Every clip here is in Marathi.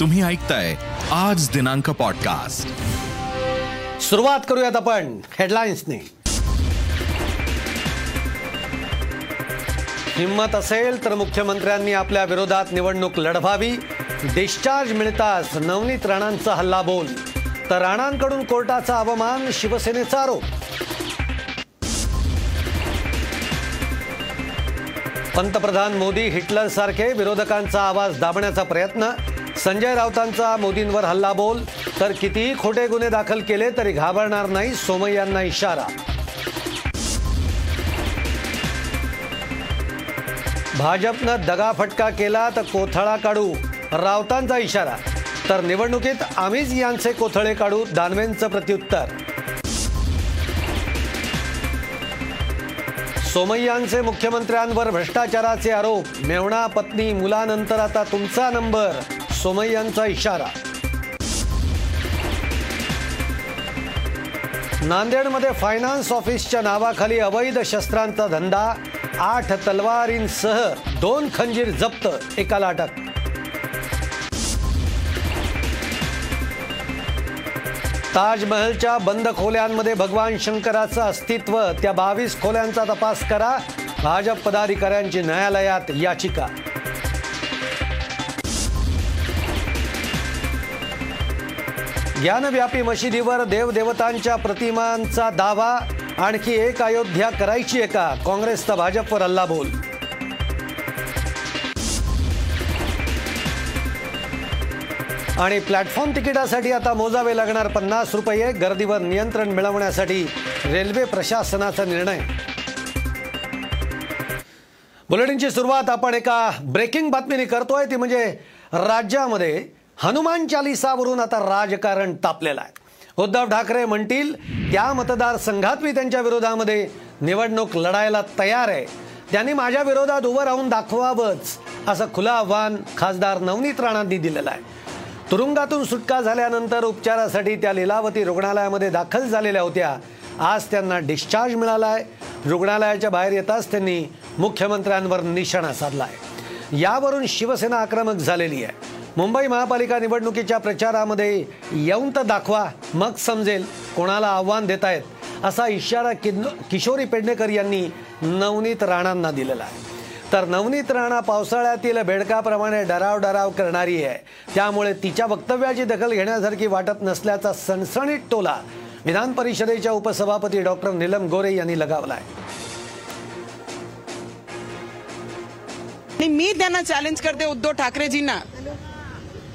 तुम्ही ऐकताय आज दिनांक पॉडकास्ट सुरुवात करूयात आपण हेडलाईन्सने हिंमत असेल तर मुख्यमंत्र्यांनी आपल्या विरोधात निवडणूक लढवावी. डिस्चार्ज मिळताच नवनीत राणांचा हल्ला बोल. तर राणांकडून कोर्टाचा अवमान शिवसेनेचा आरोप. पंतप्रधान मोदी हिटलर सारखे विरोधकांचा आवाज दाबण्याचा प्रयत्न. संजय राऊतांचा मोदींवर हल्ला बोल तर कितीही खोटे गुन्हे दाखल केले तरी घाबरणार नाही सोमय्यांना इशारा. भाजपनं दगाफटका केला तर कोथळा काढू रावतांचा इशारा. तर निवडणुकीत आम्हीच यांचे कोथळे काढू दानवेंचं प्रत्युत्तर. सोमय्यांचे मुख्यमंत्र्यांवर भ्रष्टाचाराचे आरोप मेवणा पत्नी मुलानंतर आता तुमचा नंबर. सोमय्यांचा इशारा. नांदेडमध्ये फायनान्स ऑफिसच्या नावाखाली अवैध शस्त्रांचा धंदा आठ तलवारींसह दोन खंजीर जप्त एकाला अटक. ताजमहलच्या बंद खोल्यांमध्ये भगवान शंकराचं अस्तित्व त्या बावीस खोल्यांचा तपास करा. भाजप पदाधिकाऱ्यांची न्यायालयात याचिका. ज्ञानव्यापी मशिदीवर देवदेवतांच्या प्रतिमांचा दावा आणखी एक अयोध्या करायची आहे का काँग्रेसचा भाजपवर हल्ला बोल आणि प्लॅटफॉर्म तिकिटासाठी आता मोजावे लागणार पन्नास रुपये गर्दीवर नियंत्रण मिळवण्यासाठी रेल्वे प्रशासनाचा निर्णय. बुलेटिनची सुरुवात आपण एका ब्रेकिंग बातमीने करतोय ती म्हणजे राज्यामध्ये हनुमान चालिसावरून आता राजकारण तापलेलं आहे. उद्धव ठाकरे म्हणतील त्या मतदारसंघात मी त्यांच्या विरोधामध्ये निवडणूक लढायला तयार आहे. त्यांनी माझ्या विरोधात उभं राहून दाखवावंच असं खुलं आव्हान खासदार नवनीत राणांनी दिलेलं आहे. तुरुंगातून सुटका झाल्यानंतर उपचारासाठी त्या लिलावती रुग्णालयामध्ये दाखल झालेल्या होत्या. आज त्यांना डिस्चार्ज मिळाला आहे. रुग्णालयाच्या बाहेर येताच त्यांनी मुख्यमंत्र्यांवर निशाणा साधला आहे. यावरून शिवसेना आक्रमक झालेली आहे. मुंबई महापालिका निवडणुकीच्या प्रचारामध्ये येऊन तर दाखवा. मग समजेल कोणाला आव्हान देत आहेत असा इशारा किशोरी पेडणेकर यांनी नवनीत राणांना दिलेला आहे. तर नवनीत राणा पावसाळ्यातील बेडकाप्रमाणे डराव डराव करणारी आहे. त्यामुळे तिच्या वक्तव्याची दखल घेण्यासारखी वाटत नसल्याचा सणसणीत टोला विधान परिषदेच्या उपसभापती डॉक्टर नीलम गोरे यांनी लगावलाय. आणि मी त्यांना चॅलेंज करते उद्धव ठाकरेजींना.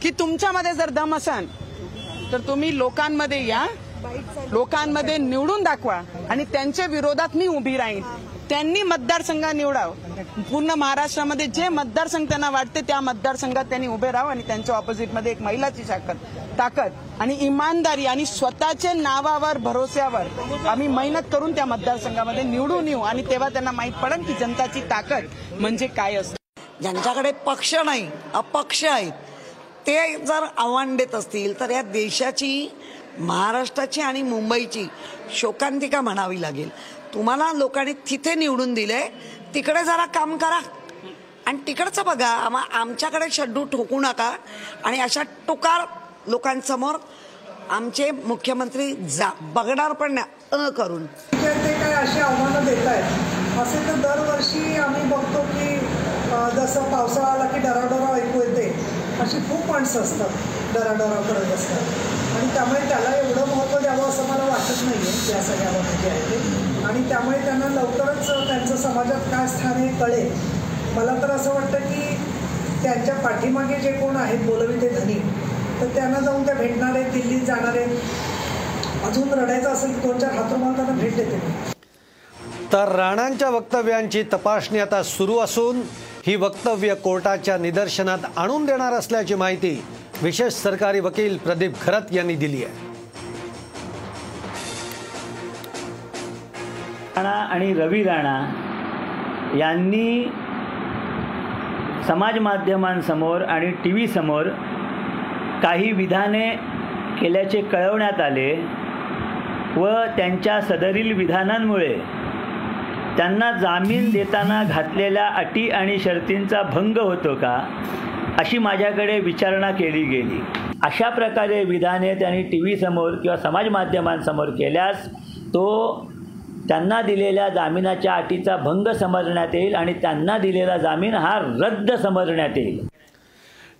की तुमच्यामध्ये जर दम असाल तर तुम्ही लोकांमध्ये या लोकांमध्ये निवडून दाखवा. आणि त्यांच्या विरोधात मी उभी राहीन. त्यांनी मतदारसंघ निवडाव. पूर्ण महाराष्ट्रामध्ये जे मतदारसंघ त्यांना वाटते त्या मतदारसंघात त्यांनी उभे राहावं आणि त्यांच्या ऑपोजिटमध्ये एक महिलाची ताकद ताकद आणि इमानदारी आणि स्वतःच्या नावावर भरोस्यावर आम्ही मेहनत करून त्या मतदारसंघामध्ये निवडून येऊ. आणि तेव्हा त्यांना माहीत पडेल की जनताची ताकद म्हणजे काय असते. ज्यांच्याकडे पक्ष नाही अपक्ष आहेत ते जर आव्हान देत असतील तर या देशाची महाराष्ट्राची आणि मुंबईची शोकांतिका म्हणावी लागेल. तुम्हाला लोकांनी तिथे निवडून दिले तिकडे जरा काम करा. आणि तिकडचं बघा आम्हा आमच्याकडे शड्डू ठोकू नका. आणि अशा टोकार लोकांसमोर आमचे मुख्यमंत्री जा बघणार पण न करून. ते काय अशी आव्हानं देत आहेत असे तर दरवर्षी आम्ही बघतो की जसं पावसाळा आला की डराडरा ऐकू येते. अशी खूप माणसं असतात डराडरा करत असतात. आणि त्यामुळे त्याला एवढं महत्त्व द्यावं असं मला वाटत नाही आहे या सगळ्या बाबतीत आहे ते. आणि त्यामुळे त्यांना लवकरच त्यांचं समाजात काय स्थान हे कळेल. मला तर असं वाटतं की त्यांच्या पाठीमागे जे कोण आहेत बोलविते धनी तर त्यांना जाऊन त्या भेटणार आहेत दिल्लीत जाणार आहेत. अजून रडायचं असेल की दोन चार हातरुमाल त्यांना भेट देते तर राणांच्या वक्तव्यांची तपासणी आता सुरू असून ही वक्तव्य कोर्टाच्या निदर्शनात आणून देणार असल्याची माहिती विशेष सरकारी वकील प्रदीप खरत यांनी दिली आहे. राणा आणि रवी राणा यांनी समाज माध्यमांसमोर आणि टी व्ही समोर काही विधाने केल्याचे कळवण्यात आले व त्यांच्या सदरील विधानांमुळे त्यांना जामीन देताना घातलेल्या अटी आणि शर्तींचा भंग होतो का? अशी माझ्याकडे विचारणा केली गेली. अशा प्रकारे विधाने त्यांनी टी व्हीसमोर किंवा समाज माध्यमांसमोर केल्यास तो त्यांना दिलेल्या जामिनाच्या अटीचा भंग समजण्यात येईल आणि त्यांना दिलेला जामीन हा रद्द समजण्यात येईल.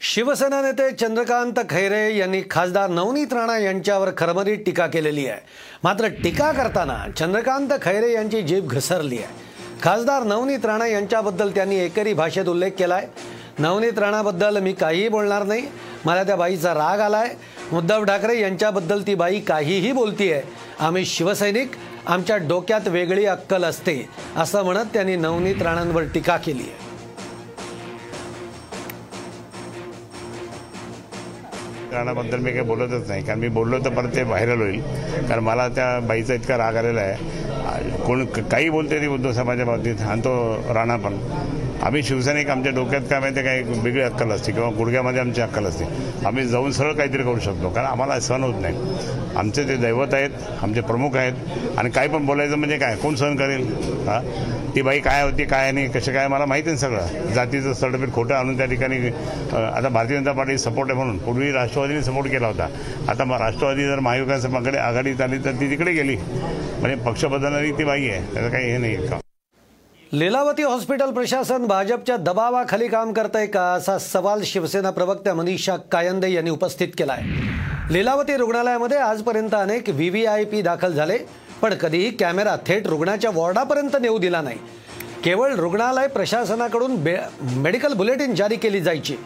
शिवसेना नेते चंद्रकांत खैरे यांनी खासदार नवनीत राणा यांच्यावर खरमरीत टीका केलेली आहे. मात्र टीका करताना चंद्रकांत खैरे यांची जीभ घसरली आहे. खासदार नवनीत राणा यांच्याबद्दल त्यांनी एकेरी भाषेत उल्लेख केला आहे नवनीत राणाबद्दल मी काहीही बोलणार नाही. मला त्या बाईचा राग आला आहे उद्धव ठाकरे यांच्याबद्दल ती बाई काहीही बोलतीये. आम्ही शिवसैनिक आमच्या डोक्यात वेगळी अक्कल असते असं म्हणत त्यांनी नवनीत राणांवर टीका केली आहे गाण्याबद्दल मी काही बोलतच नाही. कारण मी बोललो तर परत ते व्हायरल होईल. कारण मला त्या बाईचा इतका राग आलेला आहे. कोण काही बोलते ती उद्धव समाजाबाबतीत. आणि तो राणा पण. आम्ही शिवसैनिक आमच्या डोक्यात काय माहिती काय वेगळी अक्कल असते किंवा गुडघ्यामध्ये आमची अक्कल असते. आम्ही जाऊन सरळ काहीतरी करू शकतो कारण आम्हाला सहन होत नाही. आमचे ते दैवत आहेत आमचे प्रमुख आहेत आणि काय पण बोलायचं म्हणजे काय कोण सहन करेल? हां? ती बाई काय होती काय नाही कसं काय मला माहिती आहे सगळं. जातीचं सर्टिफिकेट खोटं आणून त्या ठिकाणी आता भारतीय जनता पार्टी सपोर्ट आहे म्हणून. पूर्वी राष्ट्रवादीने सपोर्ट केला होता. आता मग राष्ट्रवादी जर महाविकासाकडे आघाडीत आली तर ती तिकडे गेली. म्हणजे पक्ष बदलणारी ती बाई आहे त्याचं काही हे नाही. का लीलावती हॉस्पिटल प्रशासन भाजपच्या दबावाखाली काम करतंय का असा सवाल शिवसेना प्रवक्त्या मनीषा कायंदे यांनी उपस्थित केला आहे लीलावती रुग्णालयामध्ये आजपर्यंत अनेक व्ही व्ही आय पी दाखल झाले पण कधीही कॅमेरा थेट रुग्णाच्या वॉर्डापर्यंत नेऊ दिला नाही. केवळ रुग्णालय प्रशासनाकडून बे मेडिकल बुलेटिन जारी केली जायची.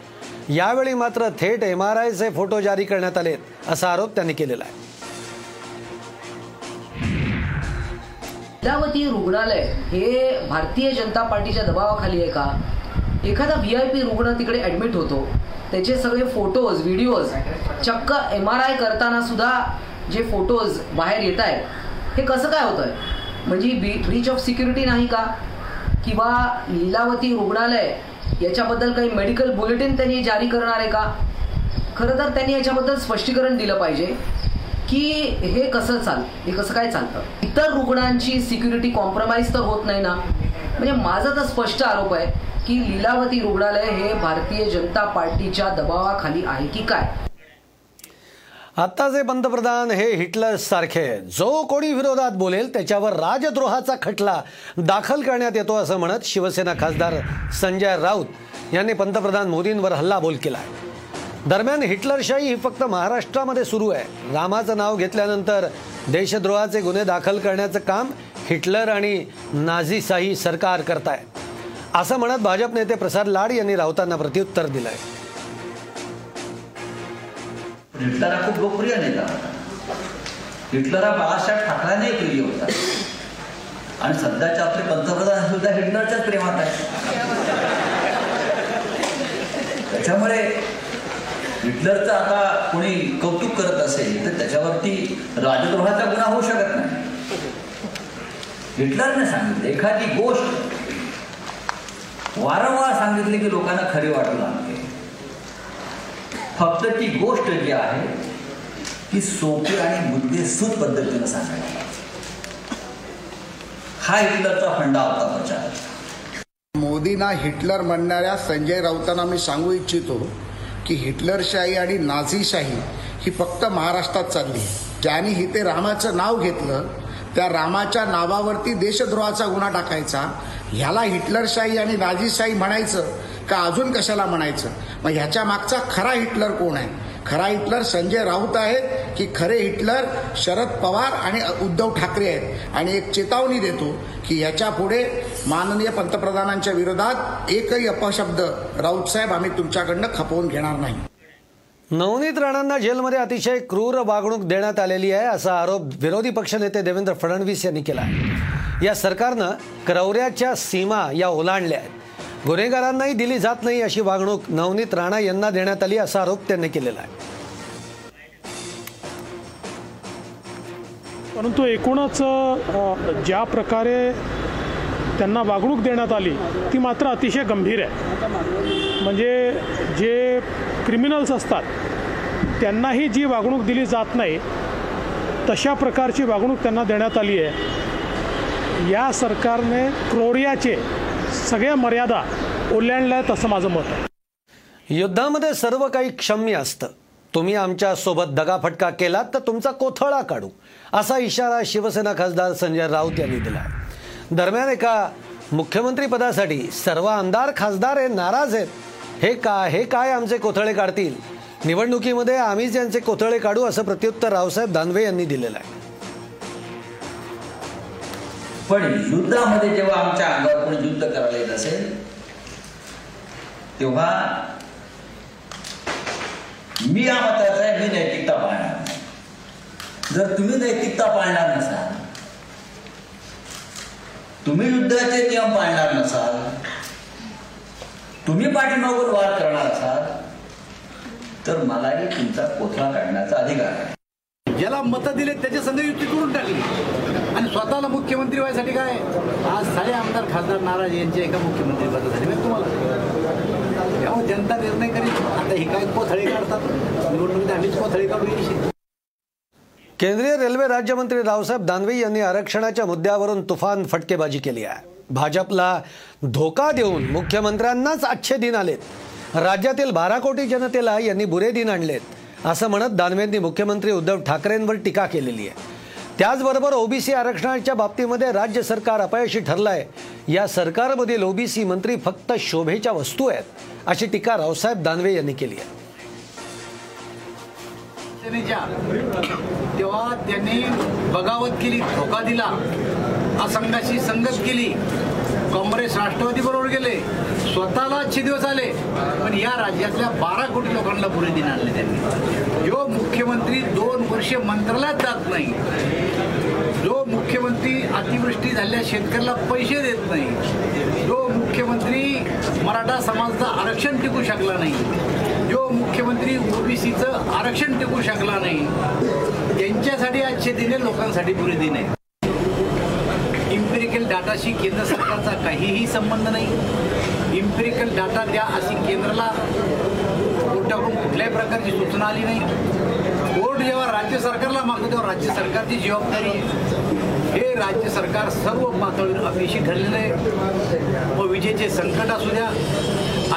यावेळी मात्र थेट एम आर आयचे फोटो जारी करण्यात आलेत असा आरोप त्यांनी केलेला आहे. लीलावती रुग्णालय हे भारतीय जनता पार्टीच्या दबावाखाली आहे का? एखादा व्ही आय पी रुग्ण तिकडे ऍडमिट होतो. त्याचे सगळे फोटोज व्हिडिओज चक्क एम आर आय करताना सुद्धा जे फोटोज बाहेर येत आहेत हे कसं काय होतंय? म्हणजे बी ब्रीच ऑफ सिक्युरिटी नाही का? किंवा लीलावती रुग्णालय याच्याबद्दल काही मेडिकल बुलेटिन त्यांनी जारी करणार आहे का? खरं तर त्यांनी याच्याबद्दल स्पष्टीकरण दिलं पाहिजे. की हे कसं चाल हे कसं काय चालतं? इतर रुग्णांची सिक्युरिटी कॉम्प्रोमाइज तर होत नाही ना? म्हणजे माझा तर स्पष्ट आरोप आहे की लीलावती रुग्णालय हे भारतीय जनता पार्टीच्या दबावाखाली आहे की काय? आत्ताचे पंतप्रधान हे हिटलर सारखे जो कोणी विरोधात बोलेल त्याच्यावर राजद्रोहाचा खटला दाखल करण्यात येतो असं म्हणत शिवसेना खासदार संजय राऊत यांनी पंतप्रधान मोदींवर हल्लाबोल केला दरम्यान हिटलरशाही ही फक्त महाराष्ट्रामध्ये सुरू आहे. रामाचं नाव घेतल्यानंतर देशद्रोहाचे गुन्हे दाखल करण्याचं काम हिटलर आणि नाझीशाही सरकार करताय. असं म्हणत भाजप नेते प्रसाद लाड यांनी राऊतांना प्रत्युत्तर दिलंय. हिटलर खूप लोकप्रिय नेता हिटलर हा बाळासाहेब ठाकरेंनाही प्रिय होता. आणि सध्याचे आपले पंतप्रधान सुद्धा हिटलरच्याच प्रेमात आहे त्याच्यामुळे हिटलरचं आता कोणी कौतुक करत असेल तर त्याच्यावरती राजद्रोहाचा गुन्हा होऊ शकत नाही. हिटलरने सांगितलं एखादी गोष्ट वारंवार सांगितली की लोकांना खरी वाटू लागते. फक्त ती गोष्ट जी आहे ती सोपी आणि मुद्देसूद पद्धतीनं सांगायची. हा हिटलरचा फंडा होता प्रचार मोदींना हिटलर म्हणणाऱ्या संजय राऊतांना मी सांगू इच्छितो की हिटलरशाही आणि नाझीशाही ही फक्त महाराष्ट्रात चालली ज्याने ज्यांनी इथे रामाचं नाव घेतलं त्या रामाच्या नावावरती देशद्रोहाचा गुन्हा टाकायचा ह्याला हिटलरशाही आणि नाझीशाही म्हणायचं का अजून कशाला म्हणायचं? मग ह्याच्या मागचा खरा हिटलर कोण आहे? खरा हिटलर संजय राऊत आहेत की खरे हिटलर शरद पवार आणि उद्धव ठाकरे आहेत. आणि एक चेतावणी देतो की याच्यापुढे माननीय पंतप्रधानांच्या विरोधात एकही अपशब्द राऊत साहेब आम्ही तुमच्याकडनं खपवून घेणार नाही. नवनीत राणांना जेलमध्ये अतिशय क्रूर वागणूक देण्यात आलेली आहे असा आरोप विरोधी पक्षनेते देवेंद्र फडणवीस यांनी केला या सरकारनं क्रौर्याच्या सीमा या ओलांडल्या आहेत. गुन्हेगारांनाही दिली जात नाही अशी वागणूक नवनीत राणा यांना देण्यात आली असा आरोप त्यांनी केलेला आहे. परंतु एकूणच ज्या प्रकारे त्यांना वागणूक देण्यात आली ती मात्र अतिशय गंभीर आहे. म्हणजे जे क्रिमिनल्स असतात त्यांनाही जी वागणूक दिली जात नाही तशा प्रकारची वागणूक त्यांना देण्यात आली आहे. या सरकारने क्रोरियाचे सगळ्या मर्यादा ओलांडल्या आहेत असं माझं मत. आहे युद्धामध्ये सर्व काही क्षम्य असतं. तुम्ही आमच्यासोबत दगाफटका केलात तर तुमचा कोथळा काढू असा इशारा शिवसेना खासदार संजय राऊत यांनी दिला. दरम्यान एका मुख्यमंत्री पदासाठी सर्व आमदार खासदार हे नाराज आहेत. हे का हे काय आमचे कोथळे काढतील? निवडणुकीमध्ये आम्हीच यांचे कोथळे काढू असं प्रत्युत्तर रावसाहेब दानवे यांनी दिलेलं आहे. पण युद्धामध्ये जेव्हा आमच्या अंगावर कोणी युद्ध तेव्हा मी या मताचा आहे मी नैतिकता पाळणार नाही. जर तुम्ही नैतिकता पाळणार नसाल तुम्ही युद्धाचे नियम पाळणार नसाल तुम्ही पाठीमागून वार करणार असाल तर मलाही तुमचा कोथळा काढण्याचा अधिकार आहे. ज्याला मतं दिले त्याच्या संघ युती करून टाकली. आणि स्वतःला मुख्यमंत्री व्हायसाठी काय? आज सारे आमदार खासदार नाराज यांच्या एका मुख्यमंत्री पदासाठी. मी तुम्हाला त्यामुळे जनता निर्णय करील आता हे काय कोथळे काढतात? निवडणुकीत आम्हीच कोथळे काढू यायची केंद्रीय रेल्वे राज्यमंत्री रावसाहेब दानवे यांनी आरक्षणाच्या मुद्द्यावरून तुफान फटकेबाजी केली आहे. भाजपला धोका देऊन मुख्यमंत्र्यांनाच अच्छे दिन आलेत. राज्यातील बारा कोटी जनतेला यांनी बुरे दिन आणलेत. असं म्हणत दानवेंनी मुख्यमंत्री उद्धव ठाकरेंवर टीका केलेली आहे. त्याचबरोबर ओबीसी आरक्षणाच्या बाबतीमध्ये राज्य सरकार अपयशी ठरलंय. या सरकारमधील ओबीसी मंत्री फक्त शोभेच्या वस्तू आहेत अशी टीका रावसाहेब दानवे यांनी केली आहे. तेव्हा त्यांनी बगावत केली धोका दिला असंघाशी संगत केली काँग्रेस राष्ट्रवादी बरोबर गेले स्वतःला अच्छे दिवस आले पण या राज्यातल्या बारा कोटी लोकांना पुरे दिन आणले त्यांनी. जो मुख्यमंत्री दोन वर्षे मंत्रालयात जात नाही जो मुख्यमंत्री अतिवृष्टी झालेल्या शेतकऱ्याला पैसे देत नाही जो मुख्यमंत्री मराठा समाजाचं आरक्षण टिकू शकला नाही जो मुख्यमंत्री ओबीसीचं आरक्षण टिकू शकला नाही त्यांच्यासाठी आजचे दिन लोकांसाठी पुरे दिन आहे इम्पेरिकल केंद्र सरकारचा काहीही संबंध नाही. इम्पेरिकल डाटा द्या अशी केंद्राला कोर्टाकडून कुठल्याही प्रकारची सूचना आली नाही. कोर्ट जेव्हा राज्य सरकारला मागतो तेव्हा राज्य सरकारची जबाबदारी हे राज्य सरकार सर्व पातळीवर अपयशी ठरलेलं आहे. व विजेचे संकट असू द्या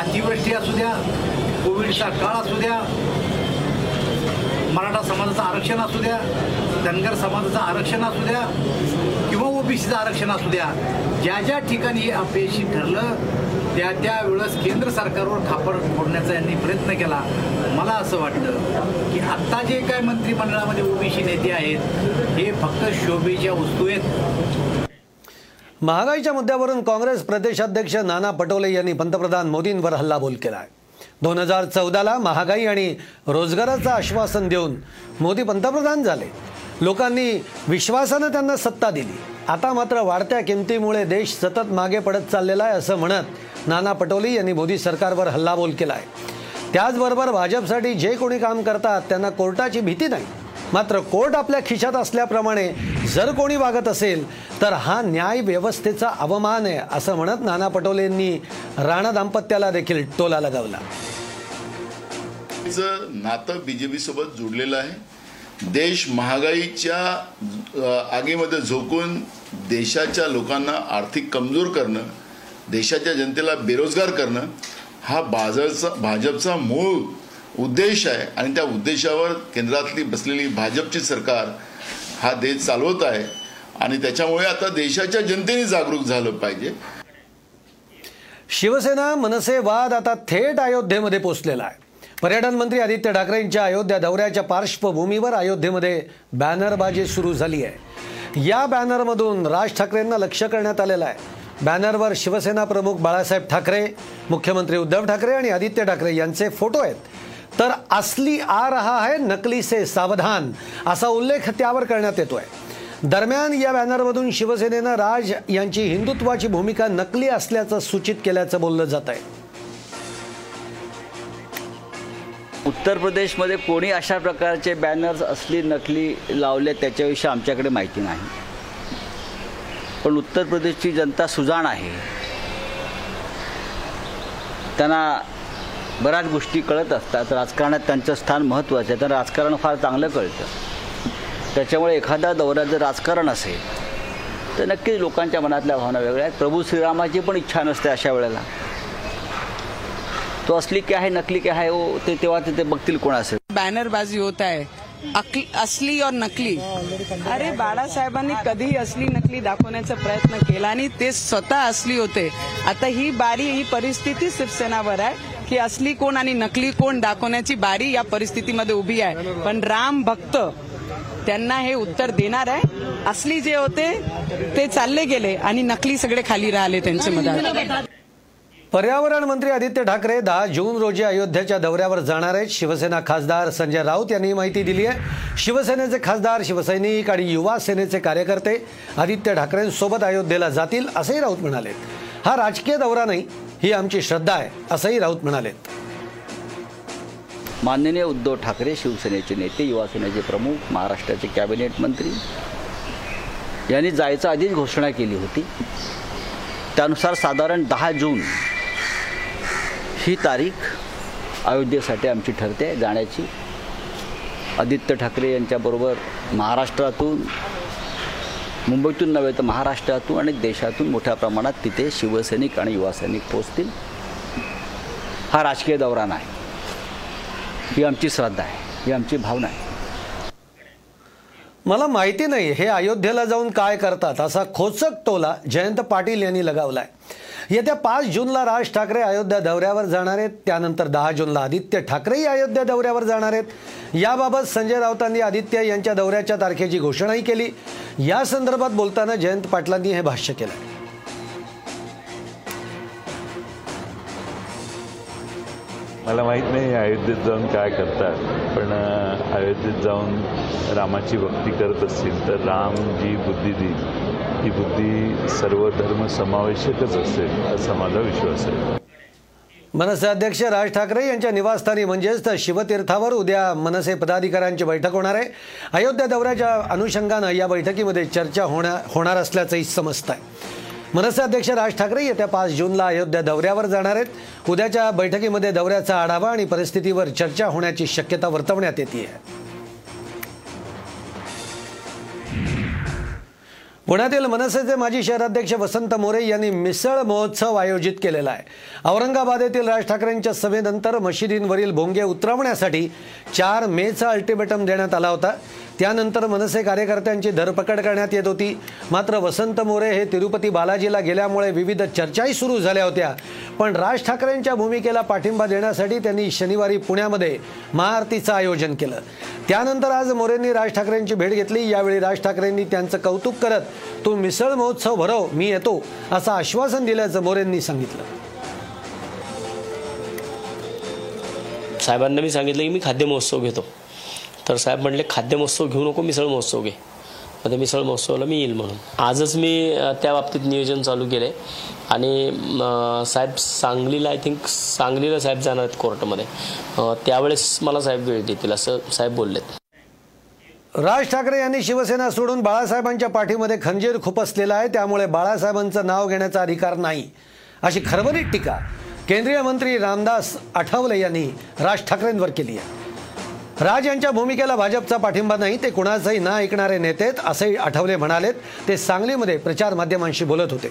अतिवृष्टी असू द्या कोविडचा काळ असू द्या मराठा समाजाचं आरक्षण असू द्या धनगर समाजाचं आरक्षण असू द्या ओबीसीचं आरक्षण असू द्या ज्या ज्या ठिकाणी अपयशी ठरलं त्या त्यावेळेस केंद्र सरकारवर खापर फोडण्याचा यांनी प्रयत्न केला. मला असं वाटतं की आत्ता जे काय मंत्रिमंडळामध्ये ओबीसी नेते आहेत हे फक्त शोभेच्या वस्तू आहेत. महागाईच्या मुद्द्यावरून काँग्रेस प्रदेशाध्यक्ष नाना पटोले यांनी पंतप्रधान मोदींवर हल्लाबोल केला आहे दोन हजार चौदाला महागाई आणि रोजगाराचं आश्वासन देऊन मोदी पंतप्रधान झाले. लोकांनी विश्वासानं त्यांना सत्ता दिली. आता मात्र वाढत्या किमतीमुळे देश सतत मागे पडत चाललेला आहे असं म्हणत नाना पटोले यांनी मोदी सरकारवर हल्लाबोल केला आहे त्याचबरोबर भाजपसाठी जे कोणी काम करतात त्यांना कोर्टाची भीती नाही. मात्र कोर्ट आपल्या खिशात असल्याप्रमाणे जर कोणी वागत असेल तर हा न्याय व्यवस्थेचा अवमान आहे असं म्हणत नाना पटोलेंनी राणा दाम्पत्याला देखील टोला लगावला. नातं बीजेपी सोबत जोडलेलं आहे. देश महागाईच्या आगीमध्ये झोकून देशाच्या लोकांना आर्थिक कमजोर करणं देशाच्या जनतेला बेरोजगार करणं हा भाजपचा भाजपचा मूळ उद्देश आहे. आणि त्या उद्देशावर केंद्रातली बसलेली भाजपची सरकार हा देश चालवत आहे. आणि त्याच्यामुळे आता देशाच्या जनतेने जागरूक झालं पाहिजे. शिवसेना मनसे वाद आता थेट अयोध्येमध्ये पोचलेला आहे. पर्यटन मंत्री आदित्य ठाकरेंच्या अयोध्या दौऱ्याच्या पार्श्वभूमीवर अयोध्येमध्ये बॅनरबाजी सुरू झाली आहे. या बॅनरमधून राज ठाकरेंना लक्ष करण्यात आलेलं आहे. बॅनरवर शिवसेना प्रमुख बाळासाहेब ठाकरे मुख्यमंत्री उद्धव ठाकरे आणि आदित्य ठाकरे यांचे फोटो आहेत. तर असली आ रहा है नकली से सावधान असा उल्लेख त्यावर करण्यात येतोय. दरम्यान या बॅनरमधून शिवसेनेनं राज यांची हिंदुत्वाची भूमिका नकली असल्याचं सूचित केल्याचं बोललं जात आहे उत्तर प्रदेशमध्ये कोणी अशा प्रकारचे बॅनर्स असली नकली लावले त्याच्याविषयी आमच्याकडे माहिती नाही. पण उत्तर प्रदेशची जनता सुजाण आहे. त्यांना बऱ्याच गोष्टी कळत असतात. राजकारणात त्यांचं स्थान महत्त्वाचं आहे. तर राजकारण फार चांगलं कळतं. त्याच्यामुळे एखादा दौऱ्यात जर राजकारण असेल तर नक्कीच लोकांच्या मनातल्या भावना वेगळ्या आहेत. प्रभू श्रीरामाची पण इच्छा नसते अशा वेळेला. तो असली क्या है नकली क्या है वो ते तेव्हा तिथे बघतील कोण असेल. बॅनरबाजी होत आहे. असली और नकली. अरे बाळासाहेबांनी कधीही असली नकली दाखवण्याचा प्रयत्न केला आणि ते स्वतः असली होते. आता ही बारी ही परिस्थिती शिवसेनावर आहे की असली कोण आणि नकली कोण दाखवण्याची बारी या परिस्थितीमध्ये उभी आहे. पण राम भक्त त्यांना हे उत्तर देणार आहे. असली जे होते ते चालले गेले आणि नकली सगळे खाली राहिले त्यांच्या मधात. पर्यावरण मंत्री आदित्य ठाकरे दहा जून रोजी अयोध्येच्या दौऱ्यावर जाणार आहेत. शिवसेना खासदार संजय राऊत यांनी माहिती दिली आहे. शिवसेनेचे खासदार शिवसैनिक आणि युवा सेनेचे कार्यकर्ते आदित्य ठाकरेंसोबत अयोध्येला जातील असंही राऊत म्हणाले. हा राजकीय दौरा नाही ही आमची श्रद्धा आहे असंही राऊत म्हणाले. माननीय उद्धव ठाकरे शिवसेनेचे नेते युवा सेनेचे प्रमुख महाराष्ट्राचे कॅबिनेट मंत्री यांनी जायचं आधीच घोषणा केली होती. त्यानुसार साधारण दहा जून ही तारीख अयोध्येसाठी आमची ठरते जाण्याची. आदित्य ठाकरे यांच्याबरोबर महाराष्ट्रातून मुंबईतून नव्हे तर महाराष्ट्रातून आणि देशातून मोठ्या प्रमाणात तिथे शिवसैनिक आणि युवासैनिक पोचतील हा राजकीय दौरा नाही. ही आमची श्रद्धा आहे ही आमची भावना आहे. मला माहिती नाही हे अयोध्येला जाऊन काय करतात असा खोचक टोला जयंत पाटील यांनी लगावलाय. येत्या पाच जूनला राज ठाकरे अयोध्या दौऱ्यावर जाणार आहेत. त्यानंतर दहा जूनला आदित्य ठाकरेही अयोध्या दौऱ्यावर जाणार आहेत. याबाबत संजय राऊतांनी आदित्य यांच्या दौऱ्याच्या तारखेची घोषणाही केली. या संदर्भात बोलताना जयंत पाटलांनी हे भाष्य केलं. मला माहीत नाही अयोध्येत जाऊन काय करतात पण अयोध्येत जाऊन रामाची भक्ती करत असतील तर राम जी बुद्धी देईल ती बुद्धी सर्व धर्म समावेशकच असेल असा माझा विश्वास आहे. मनसे अध्यक्ष राज ठाकरे यांच्या निवासस्थानी म्हणजेच तर शिवतीर्थावर उद्या मनसे पदाधिकाऱ्यांची बैठक होणार आहे. अयोध्या दौऱ्याच्या अनुषंगानं या बैठकीमध्ये चर्चा होणार होणार असल्याचंही समजत आहे मनसे अध्यक्ष राज ठाकरे येत्या पाच जूनला अयोध्या दौऱ्यावर जाणार आहेत. उद्याच्या बैठकीमध्ये दौऱ्याचा आढावा आणि परिस्थितीवर चर्चा होण्याची शक्यता वर्तवण्यात येते. पुण्यातील मनसेचे माजी शहराध्यक्ष वसंत मोरे यांनी मिसळ महोत्सव आयोजित केलेला आहे. औरंगाबाद येथील राज ठाकरेंच्या सभेनंतर मशिदींवरील भोंगे उतरवण्यासाठी चार मेचा अल्टिमेटम देण्यात आला होता. त्यानंतर मनसे कार्यकर्त्यांची धरपकड करण्यात येत होती. मात्र वसंत मोरे हे तिरुपती बालाजीला गेल्यामुळे विविध चर्चाही सुरू झाल्या होत्या. पण राज ठाकरेंच्या भूमिकेला पाठिंबा देण्यासाठी त्यांनी शनिवारी पुण्यामध्ये महाआरतीचं आयोजन केलं. त्यानंतर आज मोरेंनी राज ठाकरेंची भेट घेतली. यावेळी राज ठाकरेंनी त्यांचं कौतुक करत तू मिसळ महोत्सव भरव मी येतो असं आश्वासन दिल्याचं मोरेंनी सांगितलं. साहेबांना मी सांगितलं की मी खाद्य महोत्सव घेतो. तर साहेब म्हटले खाद्य महोत्सव घेऊ नको मिसळ महोत्सव घे. मग ते मिसळ महोत्सवाला मी येईल म्हणून. आजच मी त्या बाबतीत नियोजन चालू केले आणि साहेब सांगलीला आय थिंक सांगलीला साहेब जाणार आहेत कोर्टमध्ये. त्यावेळेस मला साहेब वेळ देतील असं साहेब बोललेत. राज ठाकरे यांनी शिवसेना सोडून बाळासाहेबांच्या पाठीमध्ये खंजीर खुपसलेला आहे त्यामुळे बाळासाहेबांचं नाव घेण्याचा अधिकार नाही. अशी खरबरीत टीका केंद्रीय मंत्री रामदास आठवले यांनी राज ठाकरेंवर केली आहे. राज यांच्या भूमिकेला भाजपचा पाठिंबा नाही ते कुणाचंही ना ऐकणारे नेतेत असंही आठवले म्हणालेत ते सांगलीमध्ये प्रचार माध्यमांशी बोलत होते.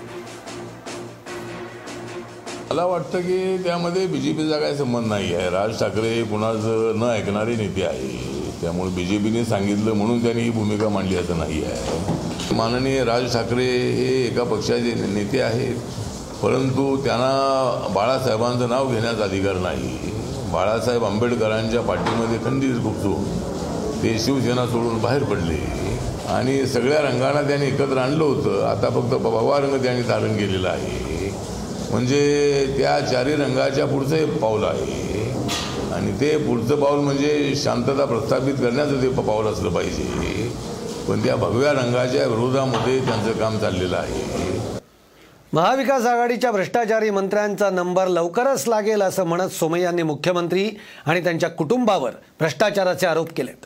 मला वाटतं की त्यामध्ये बी जे पीचा काही संबंध नाही आहे. राज ठाकरे कुणाचं न ऐकणारे नेते आहे. त्यामुळे बी जे पीने सांगितलं म्हणून त्यांनी ही भूमिका मांडली असं नाही आहे. माननीय राज ठाकरे हे एका पक्षाचे नेते आहेत परंतु त्यांना बाळासाहेबांचं नाव घेण्याचा अधिकार नाही. बाळासाहेब आंबेडकरांच्या पाठीमध्ये खंडीर गुप्तो ते शिवसेना सोडून बाहेर पडले. आणि सगळ्या रंगांना त्यांनी एकत्र आणलं होतं. आता फक्त भवा रंग त्यांनी धारण केलेला आहे. म्हणजे त्या चारी रंगाच्या पुढचं एक पाऊल आहे. आणि ते पुढचं पाऊल म्हणजे शांतता प्रस्थापित करण्याचं ते पाऊल असलं पाहिजे. पण त्या भगव्या रंगाच्या विरोधामध्ये त्यांचं काम चाललेलं आहे. महाविकास आघाडीच्या भ्रष्टाचारी मंत्र्यांचा नंबर लवकरच लागेल असं म्हणत सोमय्यांनी मुख्यमंत्री आणि त्यांच्या कुटुंबावर भ्रष्टाचाराचे आरोप केलेत.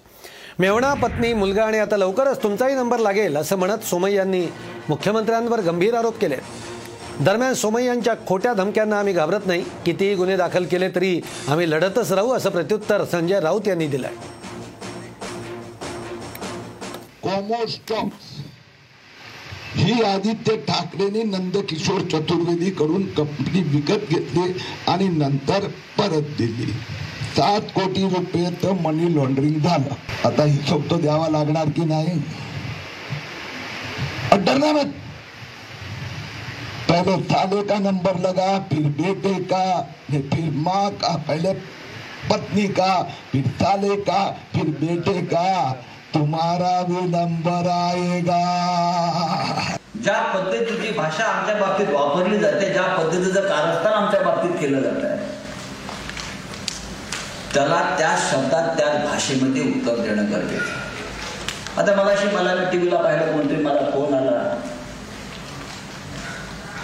मेवणा पत्नी मुलगा आणि आता लवकरच तुमचाही नंबर लागेल असं म्हणत सोमय्यांनी मुख्यमंत्र्यांवर गंभीर आरोप केले दरम्यान सोमय्यांच्या खोट्या धमक्यांना आम्ही घाबरत नाही. कितीही गुन्हे दाखल केले तरी आम्ही लढतच राहू असं प्रत्युत्तर संजय राऊत यांनी दिलं ही आदित्य ठाकरेने नंदकिशोर चतुर्वेदी कडून कंपनी विकत घेतली आणि नंतर परत दिली. सात कोटी रुपये मनी लॉन्ड्रिंग झालं. आता हिशोब तो द्यावा लागणार की नाही? डरना पहले साले का नंबर लगा फिर बेटे का फिर माँ का पहले पत्नी का फिर साले का फिर बेटे का. तुम्हारा भी नंबर आएगा। ज्या पद्धतीची भाषा आमच्या बाबतीत वापरली जाते ज्या पद्धतीचं कारस्थान आमच्या बाबतीत केलं जात आहे त्याला त्या शब्दात त्या भाषेमध्ये उत्तर देणं गरजेचं आता मगाशी मला मी टी पाहिलं कोणतरी मला फोन आला.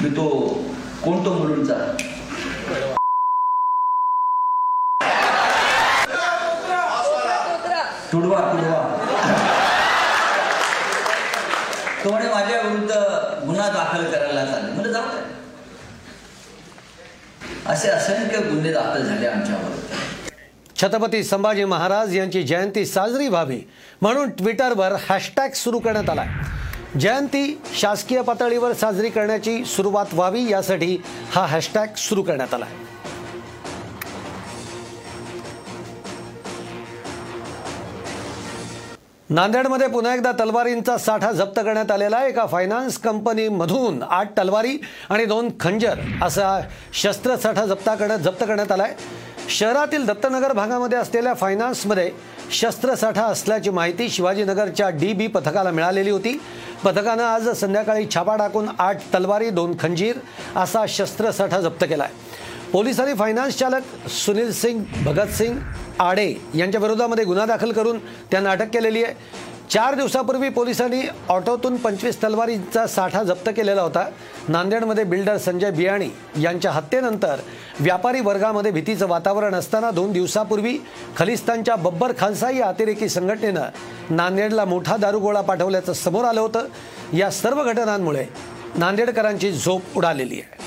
मी तो कोण तो मुलूंचा? तुडवा तुडवा. तो म्हणे माझ्या विरुद्ध गुन्हा दाखल करायला चालले म्हणजे जाऊ दे. असे असंख्य गुन्हे दाखल झाले आमच्यावर. छत्रपती संभाजी महाराज यांची जयंती साजरी व्हावी म्हणून ट्विटरवर हॅशटॅग सुरू करण्यात आला. जयंती शासकीय पातळीवर साजरी करण्याची सुरुवात व्हावी यासाठी हा हॅशटॅग सुरू करण्यात आला. नांदेडमध्ये पुन्हा एकदा तलवारींचा साठा जप्त करण्यात आलेला आहे. एका फायनान्स कंपनीमधून आठ तलवारी आणि दोन खंजर असा शस्त्रसाठा जप्त करण्यात जप्त करण्यात आलाय. शहरातील दत्तनगर भागामध्ये असलेल्या फायनान्समध्ये शस्त्रसाठा असल्याची माहिती शिवाजीनगरच्या डी बी पथकाला मिळालेली होती. पथकानं आज संध्याकाळी छापा टाकून आठ तलवारी दोन खंजीर असा शस्त्रसाठा जप्त केला आहे पोलिसांनी फायनान्स चालक सुनील सिंग भगतसिंग आडे यांच्या विरोधामध्ये गुन्हा दाखल करून त्यांना अटक केलेली आहे. चार दिवसापूर्वी पोलिसांनी ऑटोतून पंचवीस तलवारींचा साठा जप्त केलेला होता. नांदेडमध्ये बिल्डर संजय बियाणी यांच्या हत्येनंतर व्यापारी वर्गामध्ये भीतीचं वातावरण असताना दोन दिवसापूर्वी खलिस्तानच्या बब्बर खालसा या अतिरेकी संघटनेनं नांदेडला मोठा दारुगोळा पाठवल्याचं समोर आलं होतं. या सर्व घटनांमुळे नांदेडकरांची झोप उडालेली आहे.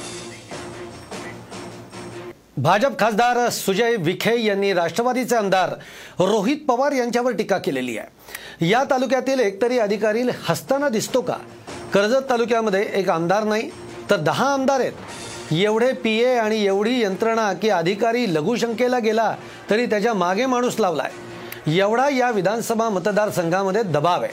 भाजप खासदार सुजय विखे यांनी राष्ट्रवादीचे आमदार रोहित पवार यांच्यावर टीका केलेली आहे. या तालुक्यातील एकतरी अधिकारी हसताना दिसतो का? कर्जत तालुक्यामध्ये एक आमदार नाही तर दहा आमदार आहेत. एवढे पी ए आणि एवढी यंत्रणा की अधिकारी लघुशंकेला गेला तरी त्याच्यामागे माणूस लावलाय. एवढा या विधानसभा मतदारसंघामध्ये दबाव आहे.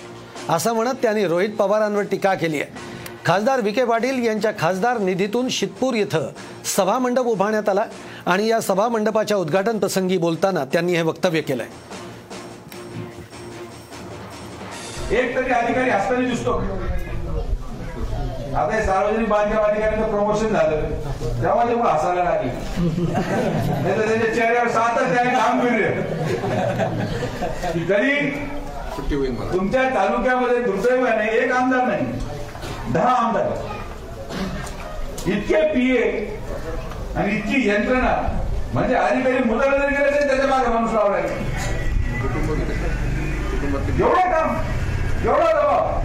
असं म्हणत त्यांनी रोहित पवारांवर टीका केली आहे. खासदार विखे पाटील यांच्या खासदार निधीतून शितपूर इथं सभामंडप उभारण्यात आला आणि या सभामंडपाच्या उद्घाटन प्रसंगी बोलताना त्यांनी हे वक्तव्य केलंय. एक तरी अधिकारी असताना दिसतो. आता सार्वजनिक बांधकाम अधिकाऱ्यांचं प्रमोशन झालं. तेव्हा ते हसायला लागले. नाही तर त्याच्या चेहऱ्यावर सातत्य आहे गांभीर्य तरी तुमच्या तालुक्यामध्ये दुर्दैवाने एक आमदार नाही. दहा आमदार इतके पीए आणि इतकी यंत्रणा. म्हणजे अधिकारी मुलाला जरी गेले तरी त्याच्यामागे माणूस लावला एवढं काम. एवढा दबाव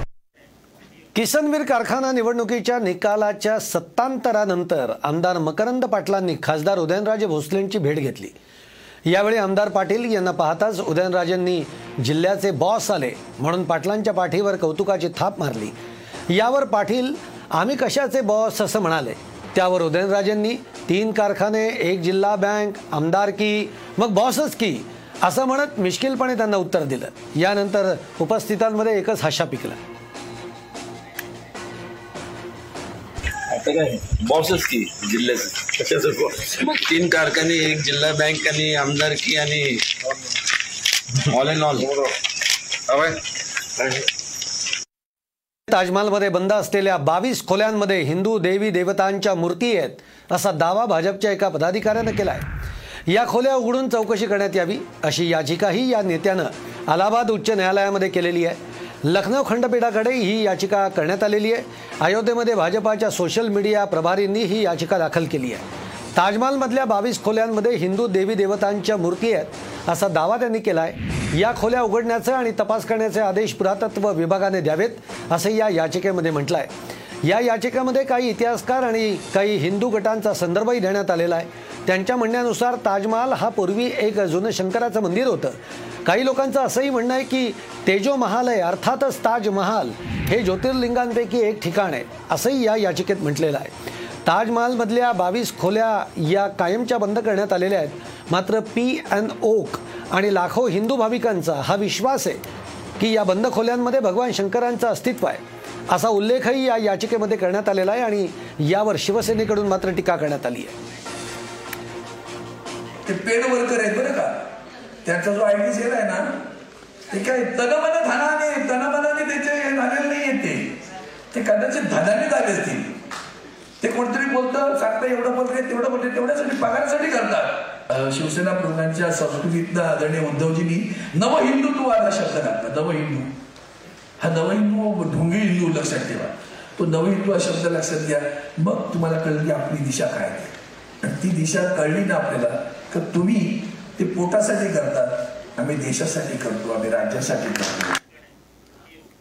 किसनवीर कारखाना निवडणुकीच्या निकालाच्या सत्तांतरानंतर आमदार मकरंद पाटलांनी खासदार उदयनराजे भोसलेंची भेट घेतली. यावेळी आमदार पाटील यांना पाहताच उदयनराजेंनी जिल्ह्याचे बॉस आले म्हणून पाटलांच्या पाठीवर कौतुकाची थाप मारली. यावर पाटील आम्ही कशाचे बॉस असं म्हणाले. त्यावर उदयनराजेंनी तीन कारखाने एक जिल्हा बँक आमदारकी मग बॉसच की? असं म्हणत मिश्किलपणे त्यांना उत्तर दिलं. यानंतर उपस्थितांमध्ये एकच हाशा पिकला. आता काय? बॉसच की? जिल्ह्याचं. तीन कारखाने एक जिल्हा बँक आणि आमदारकी आणि ऑल इन ऑल ताजमहालमध्ये बंद असलेल्या बावीस खोल्यांमध्ये हिंदू देवी देवतांच्या मूर्ती आहेत असा दावा भाजपच्या एका पदाधिकाऱ्यानं केला आहे या खोल्या उघडून चौकशी करण्यात यावी अशी याचिकाही या नेत्यानं अलाहाबाद उच्च न्यायालयामध्ये केलेली आहे. लखनौ खंडपीठाकडे ही याचिका करण्यात आलेली आहे. अयोध्येमध्ये भाजपाच्या सोशल मीडिया प्रभारींनी ही याचिका दाखल केली आहे. ताजमहालमधल्या बावीस खोल्यांमध्ये हिंदू देवी देवतांच्या मूर्ती आहेत असा दावा त्यांनी केला आहे या खोल्या उघडण्याचे आणि तपास करण्याचे आदेश पुरातत्व विभागाने द्यावेत असं या याचिकेमध्ये म्हटलं आहे या याचिकेमध्ये काही इतिहासकार आणि काही हिंदू गटांचा संदर्भही देण्यात आलेला आहे. त्यांच्या म्हणण्यानुसार ताजमहाल हा पूर्वी एक जुनं शंकराचं मंदिर होतं. काही लोकांचं असंही म्हणणं आहे की तेजो महाल आहे अर्थातच ताजमहाल हे ज्योतिर्लिंगांपैकी एक ठिकाण आहे असंही या याचिकेत म्हटलेलं आहे. ताजमहालमधल्या बावीस खोल्या या कायमच्या बंद करण्यात आलेल्या आहेत. मात्र पी एन ओक आणि लाखो हिंदू भाविकांचा हा विश्वास आहे की या बंद खोल्यांमध्ये भगवान शंकरांचं अस्तित्व आहे. असा उल्लेखही या याचिकेमध्ये करण्यात आलेला आहे आणि यावर शिवसेनेकडून मात्र टीका करण्यात आली आहे. ते पेड वर्कर आहेत बरं का? त्याचा जो आय सेल आहे ना ते काय तनमन धनाने तनमनाने त्याचे झालेले नाही येते ते कदाचित धनाने झाले असतील. ते कोणतरी बोलतं सांगतं एवढं बोलते तेवढं बोलते तेवढ्यासाठी पगारासाठी करतात. शिवसेना प्रमुखांच्या संस्कृतीतनं आदरणीय उद्धवजींनी नवहिंदुत्ववाद हा शब्द घातला नवहिंदू हा नवहिंदू ढोंगी हिंदू लक्षात ठेवा. तो नवहिंदू हा शब्द लक्षात घ्या. मग तुम्हाला कळलं की आपली दिशा काय आहे. आणि ती दिशा कळली ना आपल्याला तर तुम्ही ते पोटासाठी करतात आम्ही देशासाठी करतो आम्ही राज्यासाठी करतो.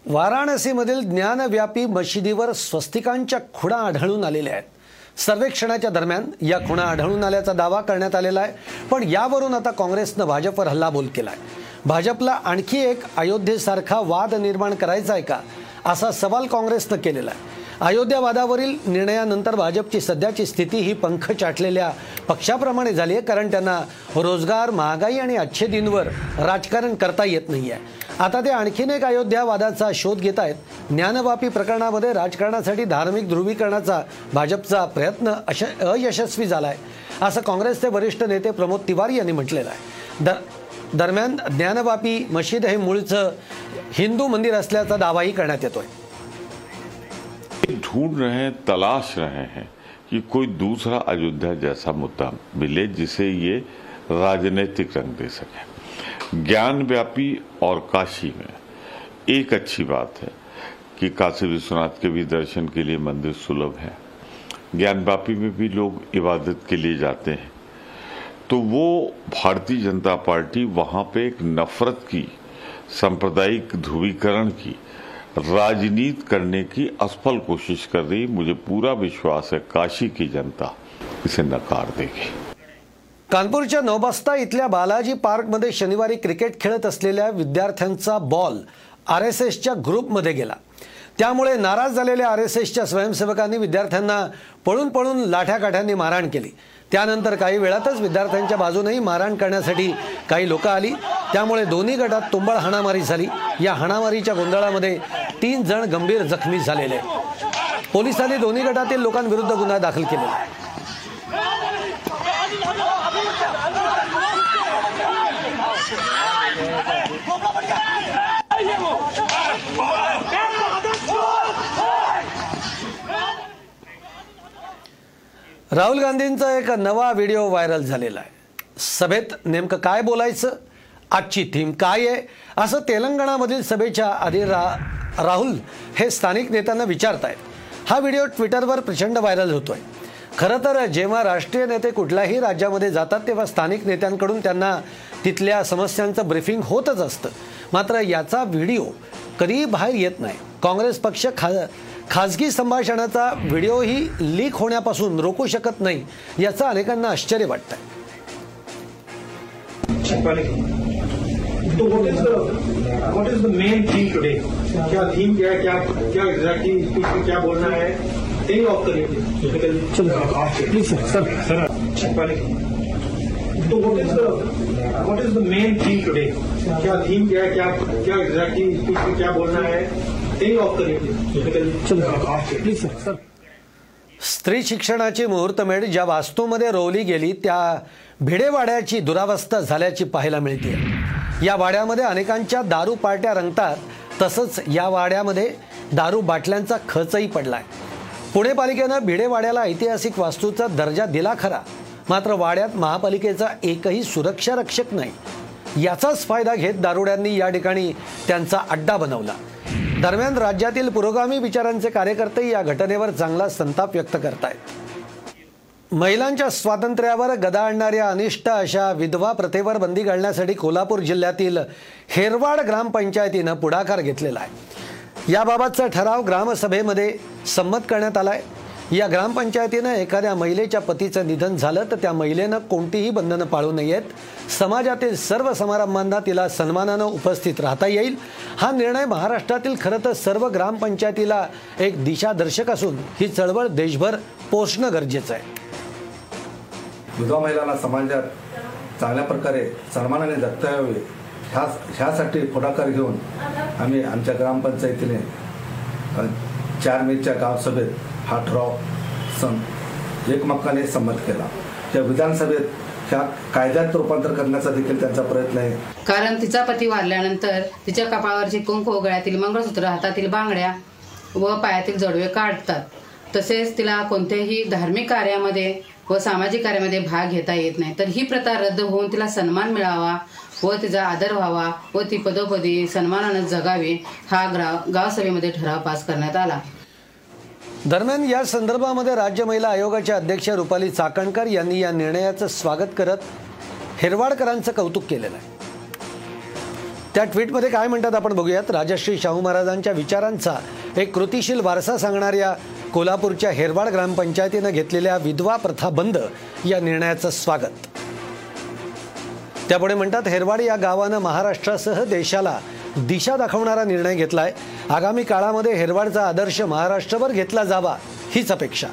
वाराणसीमधील ज्ञानव्यापी मशिदीवर स्वस्तिकांच्या खुणा आढळून आलेल्या आहेत. सर्वेक्षणाच्या दरम्यान या खुणा आढळून आल्याचा दावा करण्यात आलेला आहे. पण यावरून आता काँग्रेसनं भाजपवर हल्लाबोल केला आहे भाजपला आणखी एक अयोध्येसारखा वाद निर्माण करायचा आहे का? असा सवाल काँग्रेसनं केलेला आहे. अयोध्या वादावरील निर्णयानंतर भाजपची सध्याची स्थिती ही पंख चाटलेल्या पक्षाप्रमाणे झाली आहे कारण त्यांना रोजगार महागाई आणि अच्छेदींवर राजकारण करता येत नाही आहे आता ते आणखीन एक अयोध्या वादाचा शोध घेत आहेत. ज्ञानवापी प्रकरणामध्ये राजकारणासाठी धार्मिक ध्रुवीकरणाचा भाजपचा प्रयत्न अश अयशस्वी झाला आहे असं काँग्रेसचे वरिष्ठ नेते प्रमोद तिवारी यांनी म्हटलेलं आहे. दर दरम्यान ज्ञानवापी मशीद हे मूळचं हिंदू मंदिर असल्याचा दावाही करण्यात येतोय. ढूंढ रहे हैं, तलाश रहे हैं कि कोई दूसरा अयोध्या जैसा मुद्दा मिले जिसे ये राजनीतिक रंग दे सके। ज्ञान व्यापी और काशी में एक अच्छी बात है कि काशी विश्वनाथ के भी दर्शन के लिए मंदिर सुलभ है। ज्ञान व्यापी में भी लोग इबादत के लिए जाते हैं। तो वो भारतीय जनता पार्टी वहाँ पे एक नफरत की, सांप्रदायिक ध्रुवीकरण की राजनीति करने की असफल कोशिश कर रही। मुझे पूरा विश्वास है काशी की जनता इसे नकार देगी। कानपूरच्या नौबस्ता इथल्या बालाजी पार्कमध्ये शनिवारी क्रिकेट खेळत असलेल्या विद्यार्थ्यांचा बॉल आर एस एसच्या ग्रुपमध्ये गेला. त्यामुळे नाराज झालेल्या आर एस एसच्या स्वयंसेवकांनी विद्यार्थ्यांना पळून पळून लाठ्याकाठ्यांनी मारहाण केली. त्यानंतर काही वेळातच विद्यार्थ्यांच्या बाजूनही मारहाण करण्यासाठी काही लोक आली. त्यामुळे दोन्ही गटात तुंबळ हाणामारी झाली. या हाणामारीच्या गोंधळामध्ये तीन जण गंभीर जखमी झालेले पोलिसांनी दोन्ही गटातील लोकांविरुद्ध गुन्हा दाखल केलेला राहुल गांधींचा एक नवा व्हिडिओ व्हायरल झालेला आहे. सभेत नेमकं काय बोलायचं? आजची थीम काय आहे? असं तेलंगणामधील सभेच्या आधी रा राहुल हे स्थानिक नेत्यांना विचारत आहेत हा व्हिडिओ ट्विटरवर प्रचंड व्हायरल होतोय. खरं तर जेव्हा राष्ट्रीय नेते कुठल्याही राज्यामध्ये जातात तेव्हा स्थानिक नेत्यांकडून त्यांना तिथल्या समस्यांचं ब्रीफिंग होतच असतं. मात्र याचा व्हिडिओ कधीही बाहेर येत नाही. काँग्रेस पक्ष खा खाजगी संभाषणाचा व्हिडिओही लीक होण्यापासून रोखू शकत नाही याचं अनेकांना आश्चर्य वाटतंय. तो what is the what is the main theme today क्या थीम क्या है? क्या क्या एग्जैक्टली स्पीच में क्या बोलना है? यही ऑफ करिए चलो। प्लीज सर सर सर तो what is the what is the main theme today क्या थीम क्या है? क्या क्या एग्जैक्टली स्पीच में क्या बोलना है? यही ऑफ करिए चलो। प्लीज सर सर स्त्री शिक्षणाची मुहूर्तमेढ ज्या वास्तूमध्ये रोवली गेली त्या भिडेवाड्याची दुरावस्था झाल्याची पाहायला मिळते. या वाड्यामध्ये अनेकांच्या दारू पार्ट्या रंगतात. तसंच या वाड्यामध्ये दारू बाटल्यांचा खचही पडलाय. पुणे पालिकेनं भिडेवाड्याला ऐतिहासिक वास्तूचा दर्जा दिला खरा. मात्र वाड्यात महापालिकेचा एकही सुरक्षा रक्षक नाही. याचाच फायदा घेत दारुड्यांनी या ठिकाणी त्यांचा अड्डा बनवला. दरम्यान राज्यातील पुरोगामी विचारांचे कार्यकर्ते या घटनेवर चांगला संताप व्यक्त करतायत. महिलांच्या स्वातंत्र्यावर गदा आणणाऱ्या अनिष्ट अशा विधवा प्रथेवर बंदी घालण्यासाठी कोल्हापूर जिल्ह्यातील हेरवाड ग्रामपंचायतीनं पुढाकार घेतलेला आहे. याबाबतचा ठराव ग्रामसभेमध्ये संमत करण्यात आला आहे. या ग्रामपंचायतीनं एखाद्या महिलेच्या पतीचं निधन झालं तर त्या महिलेनं कोणतीही बंधनं पाळू नयेत. समाजातील सर्व समारंभांना तिला सन्मानानं उपस्थित राहता येईल. हा निर्णय महाराष्ट्रातील खरं तर सर्व ग्रामपंचायतीला एक दिशादर्शक असून ही चळवळ देशभर पोचणं गरजेचं आहे. विधवा महिलांना समाजात चांगल्या प्रकारे सन्मानाने जगता यावे. ह्या ह्यासाठी पुढाकार घेऊन आम्ही आमच्या ग्रामपंचायतीने चार मेच्या गावसभेत हा ठराव सं एकमक्काने संमत केला. या विधानसभेत ह्या कायद्यात रूपांतर करण्याचा देखील त्यांचा प्रयत्न आहे. कारण तिचा पती वारल्यानंतर तिच्या कपाळावरची कुंकू गळ्यातील मंगळसूत्र हातातील बांगड्या व पायातील जोडवे काढतात. तसेच तिला कोणत्याही धार्मिक कार्यामध्ये व सामाजिक कार्यामध्ये भाग घेता येत नाही. तर ही प्रथा रद्द होऊन तिला सन्मान मिळावा व तिचा आदर व्हावा व ती पदोपदी सन्मानानं जगावी हा ग्राव गावसभेमध्ये ठराव पास करण्यात आला. दरम्यान या संदर्भामध्ये राज्य महिला आयोगाच्या अध्यक्ष रुपाली चाकणकर यांनी या निर्णयाचं स्वागत करत हेरवाडकरांचं कौतुक केलेलं आहे. त्या ट्विटमध्ये काय म्हणतात आपण बघूयात. राजश्री शाहू महाराजांच्या विचारांचा एक कृतिशील वारसा सांगणाऱ्या कोल्हापूरच्या हेरवाड ग्रामपंचायतीनं घेतलेल्या विधवा प्रथा बंद या निर्णयाचं स्वागत. त्यापुढे म्हणतात हेरवाड या गावानं महाराष्ट्रासह देशाला दिशा दाखवणारा निर्णय घेतलाय. आगामी काळामध्ये हेरवाडचा आदर्श महाराष्ट्रभर घेतला जावा हीच अपेक्षा.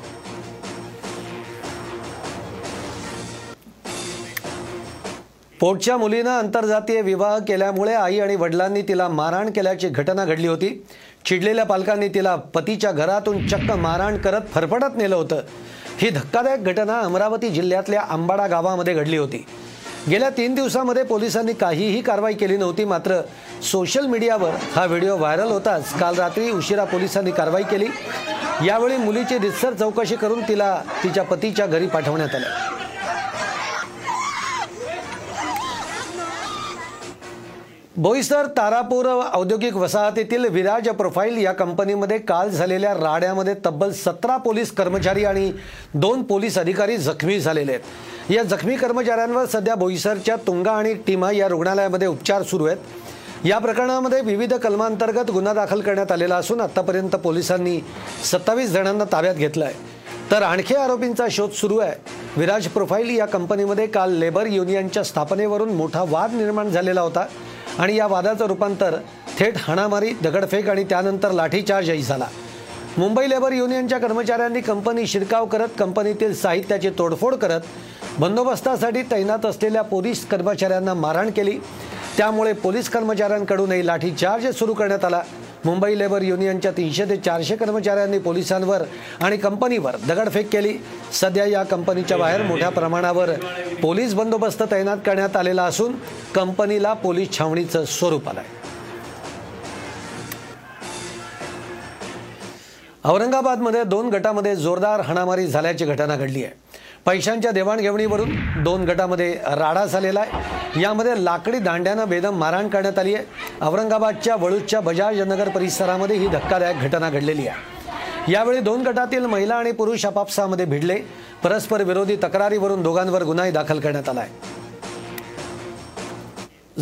पोटच्या मुलीनं आंतरजातीय विवाह केल्यामुळे आई आणि वडिलांनी तिला मारहाण केल्याची घटना घडली होती. चिडलेल्या पालकांनी तिला पतीच्या घरातून चक्क मारहाण करत फरफडत नेलं होतं. ही धक्कादायक घटना अमरावती जिल्ह्यातल्या आंबाडा गावामध्ये घडली होती. गेल्या तीन दिवसामध्ये पोलिसांनी काहीही कारवाई केली नव्हती मात्र सोशल मीडियावर हा व्हिडिओ व्हायरल होताच काल रात्री उशिरा पोलिसांनी कारवाई केली. यावेळी मुलीची रितसर चौकशी करून तिला तिच्या पतीच्या घरी पाठवण्यात आलं. बोईसर तारापूर औद्योगिक वसाहतीतील विराज प्रोफाईल या कंपनीमध्ये काल झालेल्या राड्यामध्ये तब्बल सतरा पोलीस कर्मचारी आणि दोन पोलीस अधिकारी जखमी झालेले आहेत. या जखमी कर्मचाऱ्यांवर सध्या बोईसरच्या तुंगा आणि टीमा या रुग्णालयामध्ये उपचार सुरू आहेत. या प्रकरणामध्ये विविध कलमांतर्गत गुन्हा दाखल करण्यात आलेला असून आतापर्यंत पोलिसांनी सत्तावीस जणांना ताब्यात घेतलं आहे तर आणखी आरोपींचा शोध सुरू आहे. विराज प्रोफाईल या कंपनीमध्ये काल लेबर युनियनच्या स्थापनेवरून मोठा वाद निर्माण झालेला होता. आणि या वादाचं रूपांतर थेट हाणामारी दगडफेक आणि त्यानंतर लाठीचार्जही झाला. मुंबई लेबर युनियनच्या कर्मचाऱ्यांनी कंपनी शिरकाव करत कंपनीतील साहित्याची तोडफोड करत बंदोबस्तासाठी तैनात असलेल्या पोलीस कर्मचाऱ्यांना मारहाण केली. त्यामुळे पोलीस कर्मचाऱ्यांकडूनही लाठीचार्ज सुरू करण्यात आला. मुंबई लेबर युनियनच्या तीनशे ते चारशे कर्मचाऱ्यांनी पोलिसांवर आणि कंपनीवर दगडफेक केली. सध्या या कंपनीच्या बाहेर मोठ्या प्रमाणावर पोलीस बंदोबस्त तैनात करण्यात आलेला असून कंपनीला पोलीस छावणीचं स्वरूप आलंय. औरंगाबादमध्ये दोन गटामध्ये जोरदार हाणामारी झाल्याची घटना घडली आहे. पैशांच्या देवाणघेवणीवरून दोन गटामध्ये राडा झालेला आहे. यामध्ये लाकडी दांड्यानं बेदम मारहाण करण्यात आली आहे. औरंगाबादच्या वळूजच्या बजाज नगर परिसरामध्ये ही धक्कादायक घटना घडलेली आहे. यावेळी दोन गटातील महिला आणि पुरुष आपापसामध्ये भिडले. परस्पर विरोधी तक्रारीवरून दोघांवर गुन्हाही दाखल करण्यात आला आहे.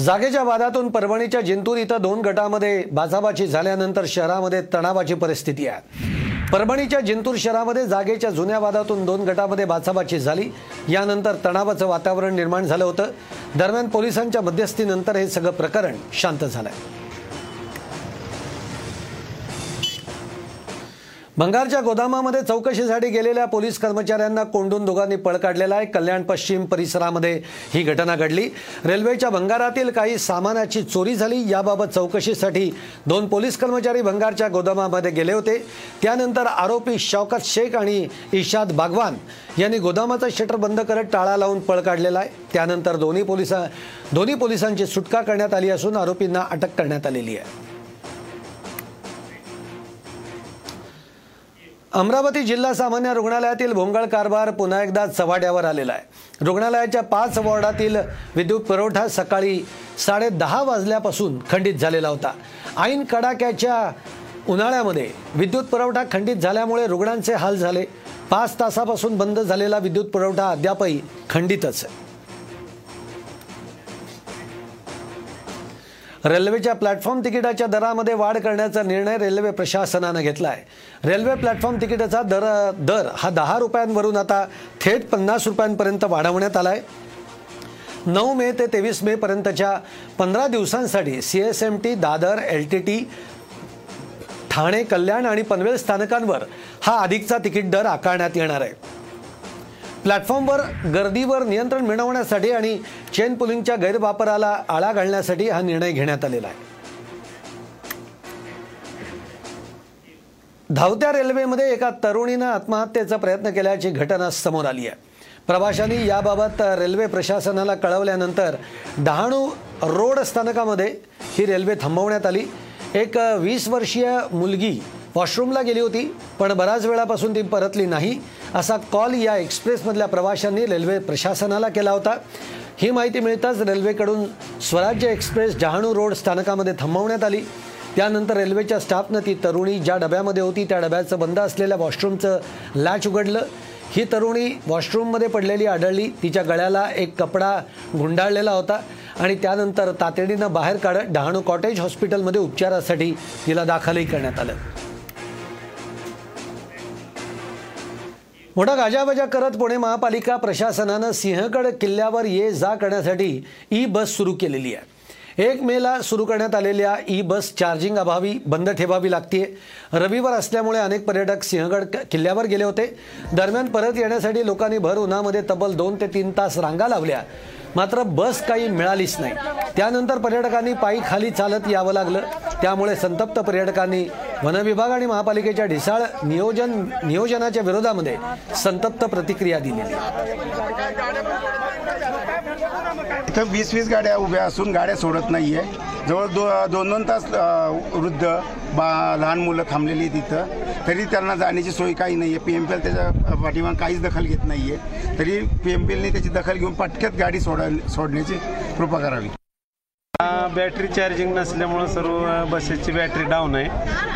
जागेच्या वादातून परभणीच्या जिंतूर इथं दोन गटामध्ये बाचाबाची झाल्यानंतर शहरामध्ये तणावाची परिस्थिती आहे. परभणीच्या जिंतूर शहरामध्ये जागेच्या जुन्या वादातून दोन गटामध्ये बाचाबाची झाली. यानंतर तणावाचं वातावरण निर्माण झालं होतं. दरम्यान पोलिसांच्या मध्यस्थीनंतर हे सगळं प्रकरण शांत झालं आहे भंगारच्या गोदामामध्ये चौकशीसाठी गेलेल्या पोलीस कर्मचाऱ्यांना कोंडून दोघांनी पळ काढलेला आहे. कल्याण पश्चिम परिसरामध्ये ही घटना घडली. रेल्वेच्या भंगारातील काही सामानाची चोरी झाली. याबाबत चौकशीसाठी दोन पोलीस कर्मचारी भंगारच्या गोदामामध्ये गेले होते. त्यानंतर आरोपी शौकत शेख आणि इशाद बागवान यांनी गोदामाचं शटर बंद करत टाळा लावून पळ काढलेला आहे. त्यानंतर दोन्ही पोलिसा दोन्ही पोलिसांची सुटका करण्यात आली असून आरोपींना अटक करण्यात आलेली आहे. अमरावती जिल्हा सामान्य रुग्णालयातील भोंगळ कारभार पुन्हा एकदा चव्हाट्यावर आलेला आहे. रुग्णालयाच्या पाच वॉर्डातील विद्युत पुरवठा सकाळी साडे दहा वाजल्यापासून खंडित झालेला होता. ऐन कडाक्याच्या उन्हाळ्यामध्ये विद्युत पुरवठा खंडित झाल्यामुळे रुग्णांचे हाल झाले. पाच तासापासून बंद झालेला विद्युत पुरवठा अद्यापही खंडितच आहे. रेल्वेच्या प्लॅटफॉर्म तिकिटाच्या दरामध्ये वाढ करण्याचा निर्णय रेल्वे प्रशासनानं घेतला आहे रेल्वे प्लॅटफॉर्म तिकिटाचा दर दर हा दहा रुपयांवरून आता थेट पन्नास रुपयांपर्यंत वाढवण्यात आला आहे नऊ मे ते तेवीस मे पर्यंतच्या पंधरा दिवसांसाठी C S M T Dadar L T T Thane Kalyan आणि पनवेल स्थानकांवर हा अधिकचा तिकीट दर आकारण्यात येणार आहे. प्लॅटफॉर्मवर गर्दीवर नियंत्रण मिळवण्यासाठी आणि चेन पुलिंगच्या गैरवापराला आळा घालण्यासाठी हा निर्णय घेण्यात आलेला आहे. धावत्या रेल्वेमध्ये एका तरुणीनं आत्महत्येचा प्रयत्न केल्याची घटना समोर आली आहे. प्रवाशांनी याबाबत रेल्वे प्रशासनाला कळवल्यानंतर डहाणू रोड स्थानकामध्ये ही रेल्वे थांबवण्यात आली. एक वीस वर्षीय मुलगी वॉशरूमला गेली होती पण बऱ्याच वेळापासून ती परतली नाही. असा कॉल या एक्सप्रेसमधल्या प्रवाशांनी रेल्वे प्रशासनाला केला होता. ही माहिती मिळताच रेल्वेकडून स्वराज्य एक्सप्रेस डहाणू रोड स्थानकामध्ये थांबवण्यात आली. त्यानंतर रेल्वेच्या स्टाफनं ती तरुणी ज्या डब्यामध्ये होती त्या डब्याचं बंद असलेल्या वॉशरूमचं लॅच उघडलं. ही तरुणी वॉशरूममध्ये पडलेली आढळली. तिच्या गळ्याला एक कपडा गुंडाळलेला होता आणि त्यानंतर तातडीनं बाहेर काढत डहाणू कॉटेज हॉस्पिटलमध्ये उपचारासाठी तिला दाखलही करण्यात आलं. मोठा गाजाबजा करत पुणे महापालिका प्रशासनानं सिंहगड किल्ल्यावर ये जा करण्यासाठी ई बस सुरू केलेली आहे. एक मेला सुरू करण्यात आलेल्या ई बस चार्जिंग अभावी बंद ठेवावी लागते रविवार असल्यामुळे अनेक पर्यटक सिंहगड किल्ल्यावर गेले होते. दरम्यान परत येण्यासाठी लोकांनी भर उन्हामध्ये तब्बल दोन ते तीन तास रांगा लावल्या. मात्र बस काही मिळालीच नाही. त्यानंतर पर्यटकांनी पायी खाली चालत यावं लागलं. त्यामुळे संतप्त पर्यटकांनी वनविभाग आणि महापालिकेच्या ढिसाळ नियोजन नियोजनाच्या विरोधामध्ये संतप्त प्रतिक्रिया दिलेली. इथं वीस वीस गाड्या उभ्या असून गाड्या सोडत नाहीये. जवळ दो दोन दोन तास वृद्ध बा लहान मुलं थांबलेली आहेत तिथं तरी त्यांना जाण्याची सोय काही नाही आहे पी एम पी एल त्याच्या पाठीमाग काहीच दखल घेत नाही आहे तरी पी एम पी एलने त्याची दखल घेऊन पटक्यात गाडी सोडा सोडण्याची कृपा करावी. बॅटरी चार्जिंग नसल्यामुळे सर्व बसेसची बॅटरी डाऊन आहे.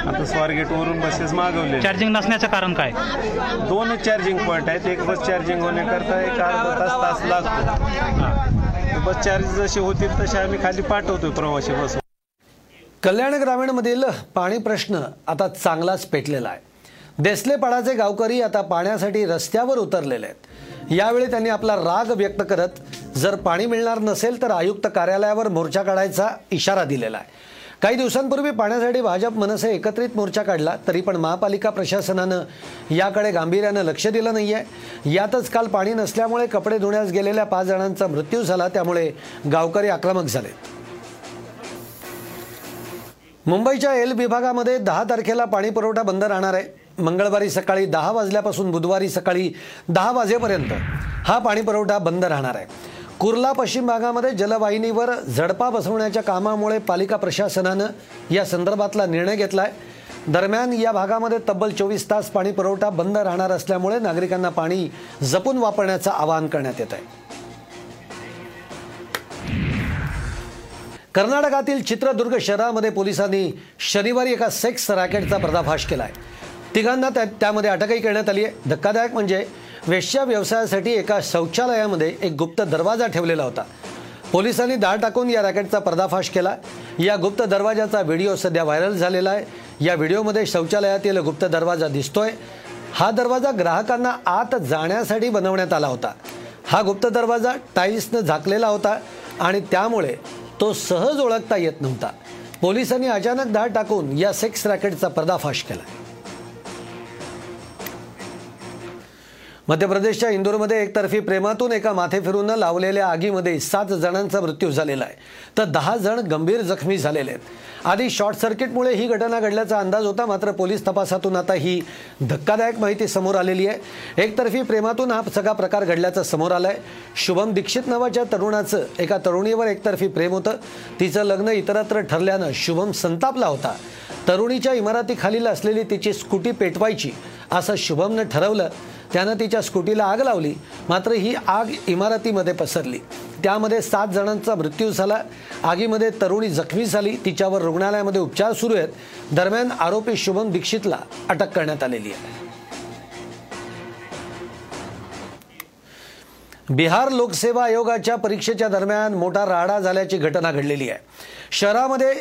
आता स्वारगेटवरून बसेस मागवले चार्जिंग नसण्याचं कारण काय? दोनच चार्जिंग पॉईंट आहेत. एक बस चार्जिंग होण्याकरता एक अर्धा तास तास लागतो. बस चार्ज जशी होतील तसे आम्ही खाली पाठवतोय प्रवासी बस कल्याण ग्रामीणमधील पाणी प्रश्न आता चांगलाच पेटलेला आहे. देसलेपाडाचे गावकरी आता पाण्यासाठी रस्त्यावर उतरलेले आहेत. यावेळी त्यांनी आपला राग व्यक्त करत जर पाणी मिळणार नसेल तर आयुक्त कार्यालयावर मोर्चा काढायचा इशारा दिलेला आहे. काही दिवसांपूर्वी पाण्यासाठी भाजप मनसे एकत्रित मोर्चा काढला तरी पण महापालिका प्रशासनानं याकडे गांभीर्यानं लक्ष दिलं नाही आहे यातच काल पाणी नसल्यामुळे कपडे धुण्यास गेलेल्या पाच जणांचा मृत्यू झाला त्यामुळे गावकरी आक्रमक झाले. मुंबईच्या एल विभागामध्ये दहा तारखेला पाणी पुरवठा बंद राहणार आहे. मंगळवारी सकाळी दहा वाजल्यापासून बुधवारी सकाळी दहा वाजेपर्यंत हा पाणी पुरवठा बंद राहणार आहे. कुर्ला पश्चिम भागामध्ये जलवाहिनीवर झडपा बसवण्याच्या कामामुळे पालिका प्रशासनानं या संदर्भातला निर्णय घेतला आहे दरम्यान या भागामध्ये तब्बल चोवीस तास पाणी पुरवठा बंद राहणार असल्यामुळे नागरिकांना पाणी जपून वापरण्याचं आवाहन करण्यात येत आहे कर्नाटकातील चित्रदुर्ग शहरामध्ये पोलिसांनी शनिवारी एका सेक्स रॅकेटचा पर्दाफाश केला आहे तिघांना त्या त्यामध्ये अटकही करण्यात आली आहे. धक्कादायक म्हणजे वेश्या व्यवसायासाठी एका शौचालयामध्ये एक गुप्त दरवाजा ठेवलेला होता. पोलिसांनी दाळ टाकून या रॅकेटचा पर्दाफाश केला. या गुप्त दरवाजाचा व्हिडिओ सध्या व्हायरल झालेला आहे. या व्हिडिओमध्ये शौचालयातील गुप्त दरवाजा दिसतोय. हा दरवाजा ग्राहकांना आत जाण्यासाठी बनवण्यात आला होता. हा गुप्त दरवाजा टाईल्सनं झाकलेला होता आणि त्यामुळे तो सहज ओळखता येत नव्हता. पोलिसांनी अचानक धाड टाकून या सेक्स रॅकेटचा पर्दाफाश केला. मध्य प्रदेशच्या इंदोरमध्ये एकतर्फी प्रेमातून एका माथे फिरून लावलेल्या आगीमध्ये सात जणांचा मृत्यू झालेला आहे. तर दहा जण गंभीर जखमी झालेले आहेत. आधी शॉर्ट सर्किटमुळे ही घटना घडल्याचा अंदाज होता मात्र पोलीस तपासातून आता ही धक्कादायक माहिती समोर आलेली आहे. एकतर्फी प्रेमातून हा सगळा प्रकार घडल्याचं समोर आलाय. शुभम दीक्षित नावाच्या तरुणाचं एका तरुणीवर एकतर्फी प्रेम होतं. तिचं लग्न इतरत्र ठरल्यानं शुभम संतापला होता. तरुणीच्या इमारतीखालील असलेली तिची स्कूटी पेटवायची असं शुभमनं ठरवलं. त्यानं तिच्या स्कूटीला आग लावली. मात्र ही आग इमारतीमध्ये पसरली. त्यामध्ये सात जणांचा मृत्यू झाला. आगीमध्ये तरुणी जखमी झाली. तिच्यावर रुग्णालयामध्ये उपचार सुरू आहेत. दरम्यान आरोपी शुभम दीक्षितला अटक करण्यात आलेली आहे. बिहार लोकसेवा आयोगाच्या परीक्षेच्या दरम्यान मोठा राडा झाल्याची घटना घडलेली आहे. शहरामध्ये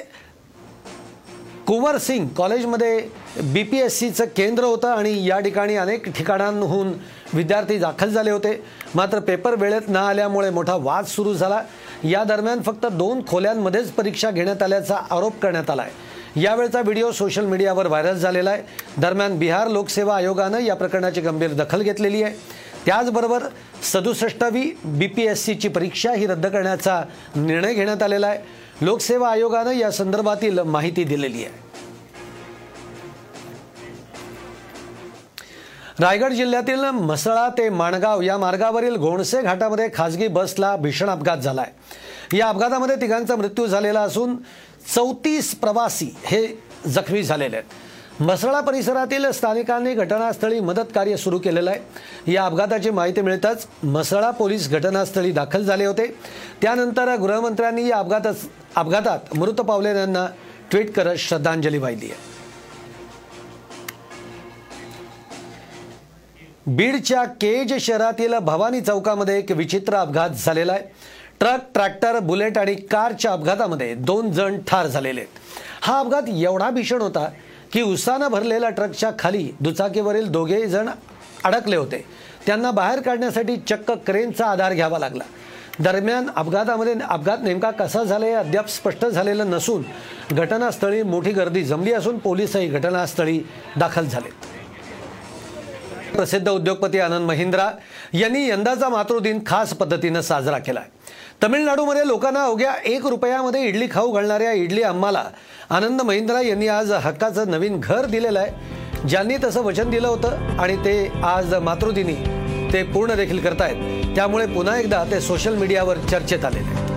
कुंवर सिंग कॉलेजमध्ये बी पी एस सीचं केंद्र होतं आणि या ठिकाणी अनेक ठिकाणांहून विद्यार्थी दाखल झाले होते. मात्र पेपर वेळेत न आल्यामुळे मोठा वाद सुरू झाला. या दरम्यान फक्त दोन खोल्यांमध्येच परीक्षा घेण्यात आल्याचा आरोप करण्यात आला आहे यावेळचा व्हिडिओ सोशल मीडियावर व्हायरल झालेला आहे. दरम्यान बिहार लोकसेवा आयोगानं या प्रकरणाची गंभीर दखल घेतलेली आहे. त्याचबरोबर सदुसष्टावी बी पी एस सीची परीक्षा ही रद्द करण्याचा निर्णय घेण्यात आलेला आहे. लोकसेवा आयोगानं या संदर्भातील माहिती दिलेली आहे. रायगड जिल्ह्यातील म्हसळा ते माणगाव या मार्गावरील घोणसे घाटामध्ये खासगी बसला भीषण अपघात झालाय. या अपघातामध्ये तिघांचा मृत्यू झालेला असून चौतीस प्रवासी हे जखमी झालेले आहेत. म्हसळा परिसरातील स्थानिकांनी घटनास्थळी मदत कार्य सुरू केलेलं आहे. या अपघाताची माहिती मिळताच म्हसळा पोलीस घटनास्थळी दाखल झाले होते. त्यानंतर गृहमंत्र्यांनी या अपघातात अपघातात मृत पावलेल्यांना ट्विट करत श्रद्धांजली वाहिली आहे. बीडच्या केज शहरातील भवानी चौकामध्ये एक विचित्र अपघात झालेला आहे. ट्रक ट्रॅक्टर बुलेट आणि कारच्या अपघातामध्ये दोन जण ठार झालेले आहेत. हा अपघात एवढा भीषण होता की उसानं भरलेल्या ट्रकच्या खाली दुचाकीवरील दोघेही जण अडकले होते. त्यांना बाहेर काढण्यासाठी चक्क क्रेनचा आधार घ्यावा लागला. दरम्यान अपघातामध्ये अपघात नेमका कसा झाला हे अद्याप स्पष्ट झालेलं नसून घटनास्थळी मोठी गर्दी जमली असून पोलीसही घटनास्थळी दाखल झाले. प्रसिद्ध उद्योगपती आनंद महिंद्रा यांनी यंदाचा मातृदिन खास पद्धतीनं साजरा केला आहे तमिळनाडूमध्ये लोकांना अवघ्या एक रुपयामध्ये इडली खाऊ घालणाऱ्या इडली अम्माला आनंद महिंद्रा यांनी आज हक्काचं नवीन घर दिलेलं आहे. ज्यांनी तसं वचन दिलं होतं आणि ते आज मातृदिनी ते पूर्ण देखील करतायत. त्यामुळे पुन्हा एकदा ते सोशल मीडियावर चर्चेत आलेले आहेत.